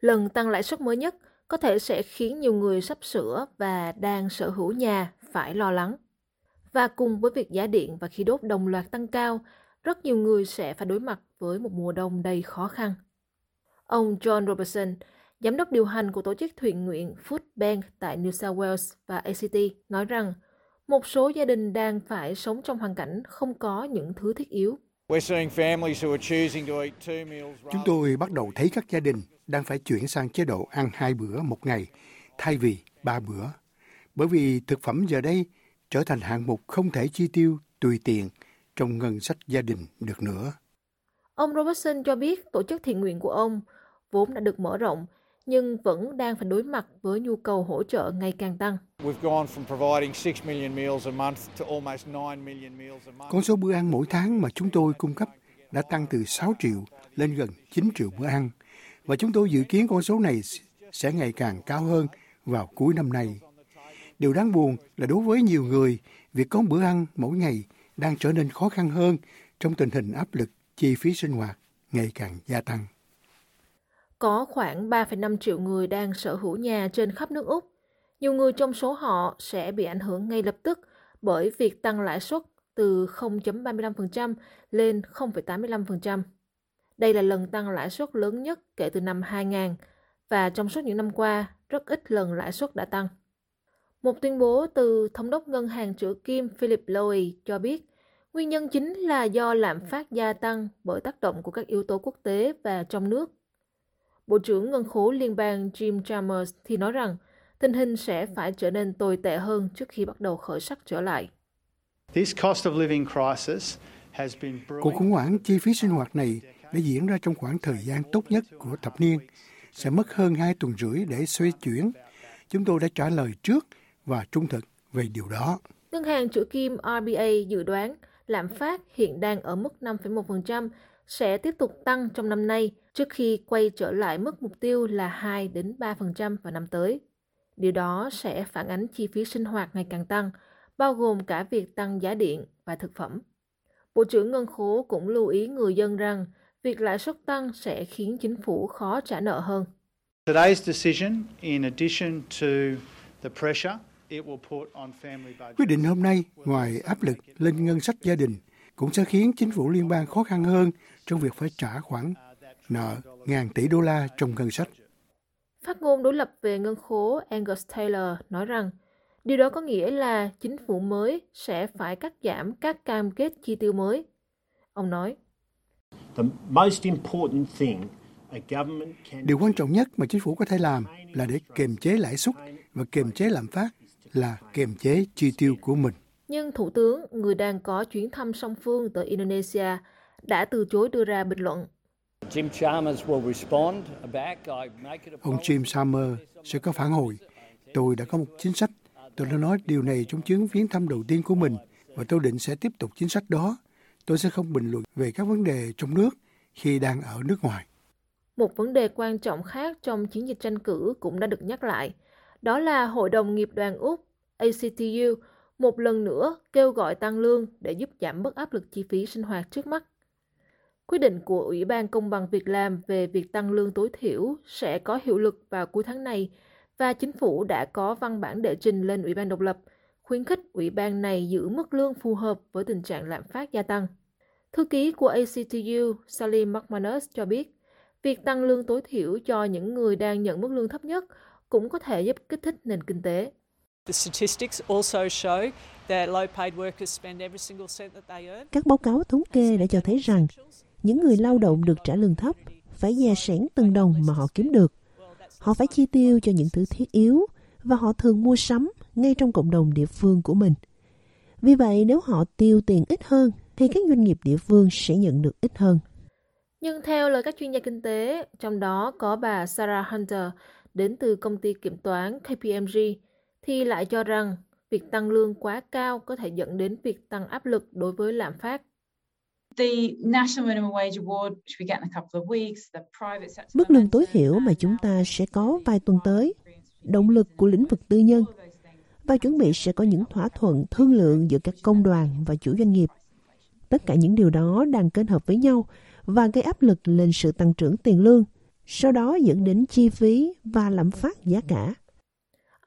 Lần tăng lãi suất mới nhất có thể sẽ khiến nhiều người sắp sửa và đang sở hữu nhà phải lo lắng. Và cùng với việc giá điện và khí đốt đồng loạt tăng cao, rất nhiều người sẽ phải đối mặt với một mùa đông đầy khó khăn. Ông John Robertson, giám đốc điều hành của tổ chức thiện nguyện Food Bank tại New South Wales và ACT, nói rằng một số gia đình đang phải sống trong hoàn cảnh không có những thứ thiết yếu. Chúng tôi bắt đầu thấy các gia đình đang phải chuyển sang chế độ ăn hai bữa một ngày thay vì ba bữa. Bởi vì thực phẩm giờ đây trở thành hạng mục không thể chi tiêu tùy tiện trong ngân sách gia đình được nữa. Ông Robertson cho biết tổ chức thiện nguyện của ông vốn đã được mở rộng nhưng vẫn đang phải đối mặt với nhu cầu hỗ trợ ngày càng tăng. Con số bữa ăn mỗi tháng mà chúng tôi cung cấp đã tăng từ 6 triệu lên gần 9 triệu bữa ăn và chúng tôi dự kiến con số này sẽ ngày càng cao hơn vào cuối năm nay. Điều đáng buồn là đối với nhiều người, việc có bữa ăn mỗi ngày đang trở nên khó khăn hơn trong tình hình áp lực chi phí sinh hoạt ngày càng gia tăng. Có khoảng 3,5 triệu người đang sở hữu nhà trên khắp nước Úc. Nhiều người trong số họ sẽ bị ảnh hưởng ngay lập tức bởi việc tăng lãi suất từ 0.35% lên 0,85%. Đây là lần tăng lãi suất lớn nhất kể từ năm 2000 và trong suốt những năm qua, rất ít lần lãi suất đã tăng. Một tuyên bố từ Thống đốc Ngân hàng trưởng Kim Philip Lowy cho biết nguyên nhân chính là do lạm phát gia tăng bởi tác động của các yếu tố quốc tế và trong nước. Bộ trưởng Ngân khố Liên bang Jim Chalmers thì nói rằng tình hình sẽ phải trở nên tồi tệ hơn trước khi bắt đầu khởi sắc trở lại. Cuộc khủng hoảng chi phí sinh hoạt này đã diễn ra trong khoảng thời gian tốt nhất của thập niên, sẽ mất hơn hai tuần rưỡi để xoay chuyển. Chúng tôi đã trả lời trước và trung thực về điều đó. Ngân hàng chủ kim RBA dự đoán lạm phát hiện đang ở mức 5,1% sẽ tiếp tục tăng trong năm nay trước khi quay trở lại mức mục tiêu là 2 đến 3% vào năm tới. Điều đó sẽ phản ánh chi phí sinh hoạt ngày càng tăng, bao gồm cả việc tăng giá điện và thực phẩm. Bộ trưởng Ngân khố cũng lưu ý người dân rằng việc lãi suất tăng sẽ khiến chính phủ khó trả nợ hơn. Today's decision, in addition to the pressure Quyết định hôm nay, ngoài áp lực lên ngân sách gia đình, cũng sẽ khiến chính phủ liên bang khó khăn hơn trong việc phải trả khoản nợ ngàn tỷ đô la trong ngân sách. Phát ngôn đối lập về ngân khố Angus Taylor nói rằng điều đó có nghĩa là chính phủ mới sẽ phải cắt giảm các cam kết chi tiêu mới. Ông nói, Điều quan trọng nhất mà chính phủ có thể làm là để kiềm chế lãi suất và kiềm chế lạm phát là kiềm chế chi tiêu của mình. Nhưng Thủ tướng, người đang có chuyến thăm song phương tới Indonesia, đã từ chối đưa ra bình luận. Ông Jim Chalmers sẽ có phản hồi. Tôi đã có một chính sách. Tôi đã nói điều này trong chuyến viếng thăm đầu tiên của mình và tôi định sẽ tiếp tục chính sách đó. Tôi sẽ không bình luận về các vấn đề trong nước khi đang ở nước ngoài. Một vấn đề quan trọng khác trong chiến dịch tranh cử cũng đã được nhắc lại – đó là Hội đồng nghiệp đoàn Úc ACTU một lần nữa kêu gọi tăng lương để giúp giảm bớt áp lực chi phí sinh hoạt trước mắt. Quyết định của Ủy ban Công bằng Việc làm về việc tăng lương tối thiểu sẽ có hiệu lực vào cuối tháng này và chính phủ đã có văn bản đệ trình lên Ủy ban độc lập khuyến khích ủy ban này giữ mức lương phù hợp với tình trạng lạm phát gia tăng. Thư ký của ACTU Salim McManus cho biết, việc tăng lương tối thiểu cho những người đang nhận mức lương thấp nhất cũng có thể giúp kích thích nền kinh tế. Các báo cáo thống kê đã cho thấy rằng những người lao động được trả lương thấp phải dè sẻn từng đồng mà họ kiếm được. Họ phải chi tiêu cho những thứ thiết yếu và họ thường mua sắm ngay trong cộng đồng địa phương của mình. Vì vậy, nếu họ tiêu tiền ít hơn, thì các doanh nghiệp địa phương sẽ nhận được ít hơn. Nhưng theo lời các chuyên gia kinh tế, trong đó có bà Sarah Hunter, đến từ công ty kiểm toán KPMG thì lại cho rằng việc tăng lương quá cao có thể dẫn đến việc tăng áp lực đối với lạm phát. Mức lương tối thiểu mà chúng ta sẽ có vài tuần tới, động lực của lĩnh vực tư nhân và chuẩn bị sẽ có những thỏa thuận thương lượng giữa các công đoàn và chủ doanh nghiệp. Tất cả những điều đó đang kết hợp với nhau và gây áp lực lên sự tăng trưởng tiền lương sau đó dẫn đến chi phí và lạm phát giá cả.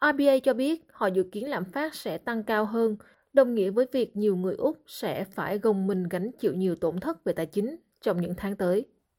RBA cho biết họ dự kiến lạm phát sẽ tăng cao hơn, đồng nghĩa với việc nhiều người Úc sẽ phải gồng mình gánh chịu nhiều tổn thất về tài chính trong những tháng tới.